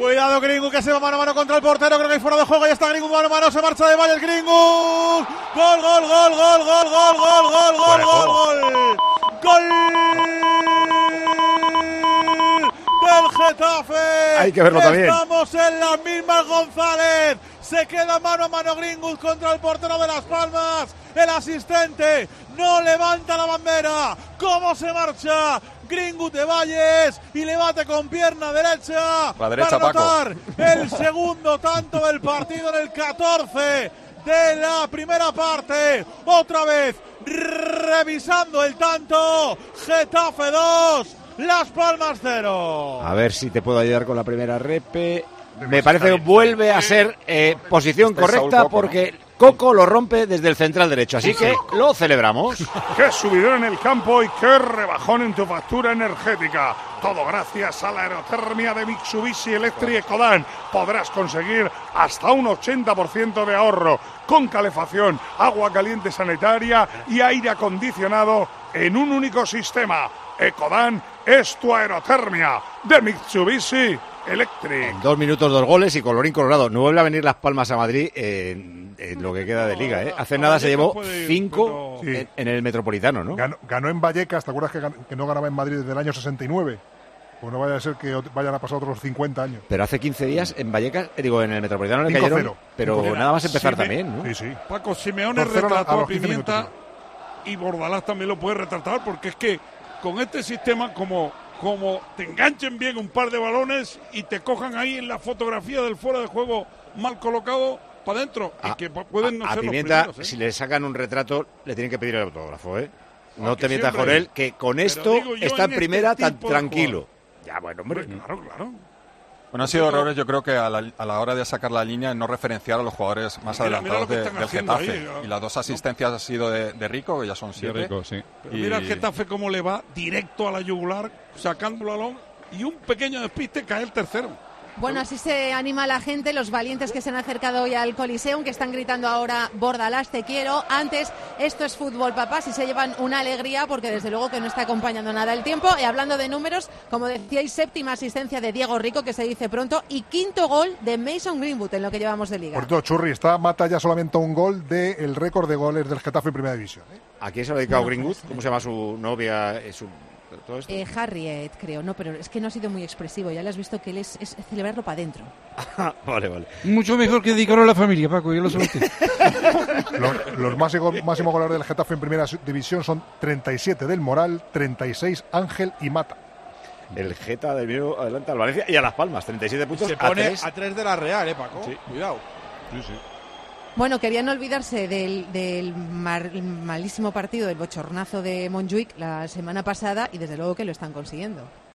Cuidado Gringo que se va mano a mano contra el portero, creo que hay fuera de juego, ya está Gringo mano a mano, se marcha de Valle el Gringo. Gol, gol, gol, gol, gol, gol, gol, gol, gol, gol, gol. Gol del Getafe. Hay que verlo también. Estamos en las mismas González. Se queda mano a mano Gringus contra el portero de Las Palmas. El asistente no levanta la bandera. ¿Cómo se marcha? Greenwood de Valles y le bate con pierna derecha, La derecha, para Paco. anotar el segundo tanto del partido en el 14 de la primera parte. Otra vez revisando el tanto. Getafe 2, Las Palmas 0. A ver si te puedo ayudar con la primera repe. Me parece que vuelve a ser eh, posición Este es Saúl correcta porque Coco lo rompe desde el central derecho. Así que lo celebramos. Qué subidón en el campo y qué rebajón en tu factura energética. Todo gracias a la aerotermia de Mitsubishi Electric Ecodan. Podrás conseguir hasta un 80% de ahorro con calefacción, agua caliente sanitaria y aire acondicionado en un único sistema. Ecodan es tu aerotermia de Mitsubishi Electric. En dos minutos, dos goles y colorín colorado. No vuelve a venir Las Palmas a Madrid en, en lo que queda de liga. ¿eh? Hace nada se llevó cinco en, en el Metropolitano, ¿no? Ganó, ganó en Vallecas, ¿te acuerdas que, no ganaba en Madrid desde el año 69? Pues no vaya a ser que vayan a pasar otros 50 años. Pero hace 15 días en Vallecas, eh, digo, en el Metropolitano le 5-0. cayeron. Pero nada más empezar también, ¿no? Sí, sí. Paco Simeone 2-0 a- a retrató a los 15 Pimienta minutos, y Bordalás también lo puede retratar porque es que con este sistema como como te enganchen bien un par de balones y te cojan ahí en la fotografía del fuera de juego mal colocado para adentro y A- que pu- pueden no a, a ser los Pimienta, primeros, ¿eh? si le sacan un retrato, le tienen que pedir el autógrafo, ¿eh? No Aunque te mientas él, que con esto está en en este primera tan tranquilo. Ya, bueno, hombre. Claro, claro. Bueno, han sido errores, yo creo que a la, a la hora de sacar la línea, no referenciar a los jugadores más Mira, adelantados de- del Getafe. ahí, y las dos asistencias han sido de, de Rico, que ya son siete. rico, sí. Pero Y- mira el Getafe cómo le va directo a la yugular, sacando el balón y un pequeño despiste cae el tercero. Bueno, así se anima la gente, los valientes que se han acercado hoy al Coliseum, que están gritando ahora, Bordalás, te quiero. Antes, esto es fútbol, papá, si se llevan una alegría, porque desde luego que no está acompañando nada el tiempo. Y hablando de números, como decíais, séptima asistencia de Diego Rico, que se dice pronto, y quinto gol de Mason Greenwood en lo que llevamos de liga. Por todo, Churri, está mata ya solamente a un gol del récord de goles del Getafe en Primera División. ¿eh? ¿A quién se lo ha dedicado Greenwood? pues, ¿Cómo se llama su novia? eh, su- todo esto? Eh, Harriet, creo, no, pero es que no ha sido muy expresivo. Ya le has visto que él es, es celebrarlo para adentro. vale, vale. Mucho mejor que dedicarlo a la familia, Paco, yo lo sé. Los, los máximos, máximos goleadores del Getafe en Primera División son 37 del Moral, 36 Ángel y Mata. El Geta del Vino adelanta al Valencia y a Las Palmas, 37 puntos Se a pone tres. a 3 de la Real, eh, Paco. Sí. Cuidado. Bueno, querían olvidarse del, del mar- malísimo partido, del bochornazo de Montjuic la semana pasada y desde luego que lo están consiguiendo.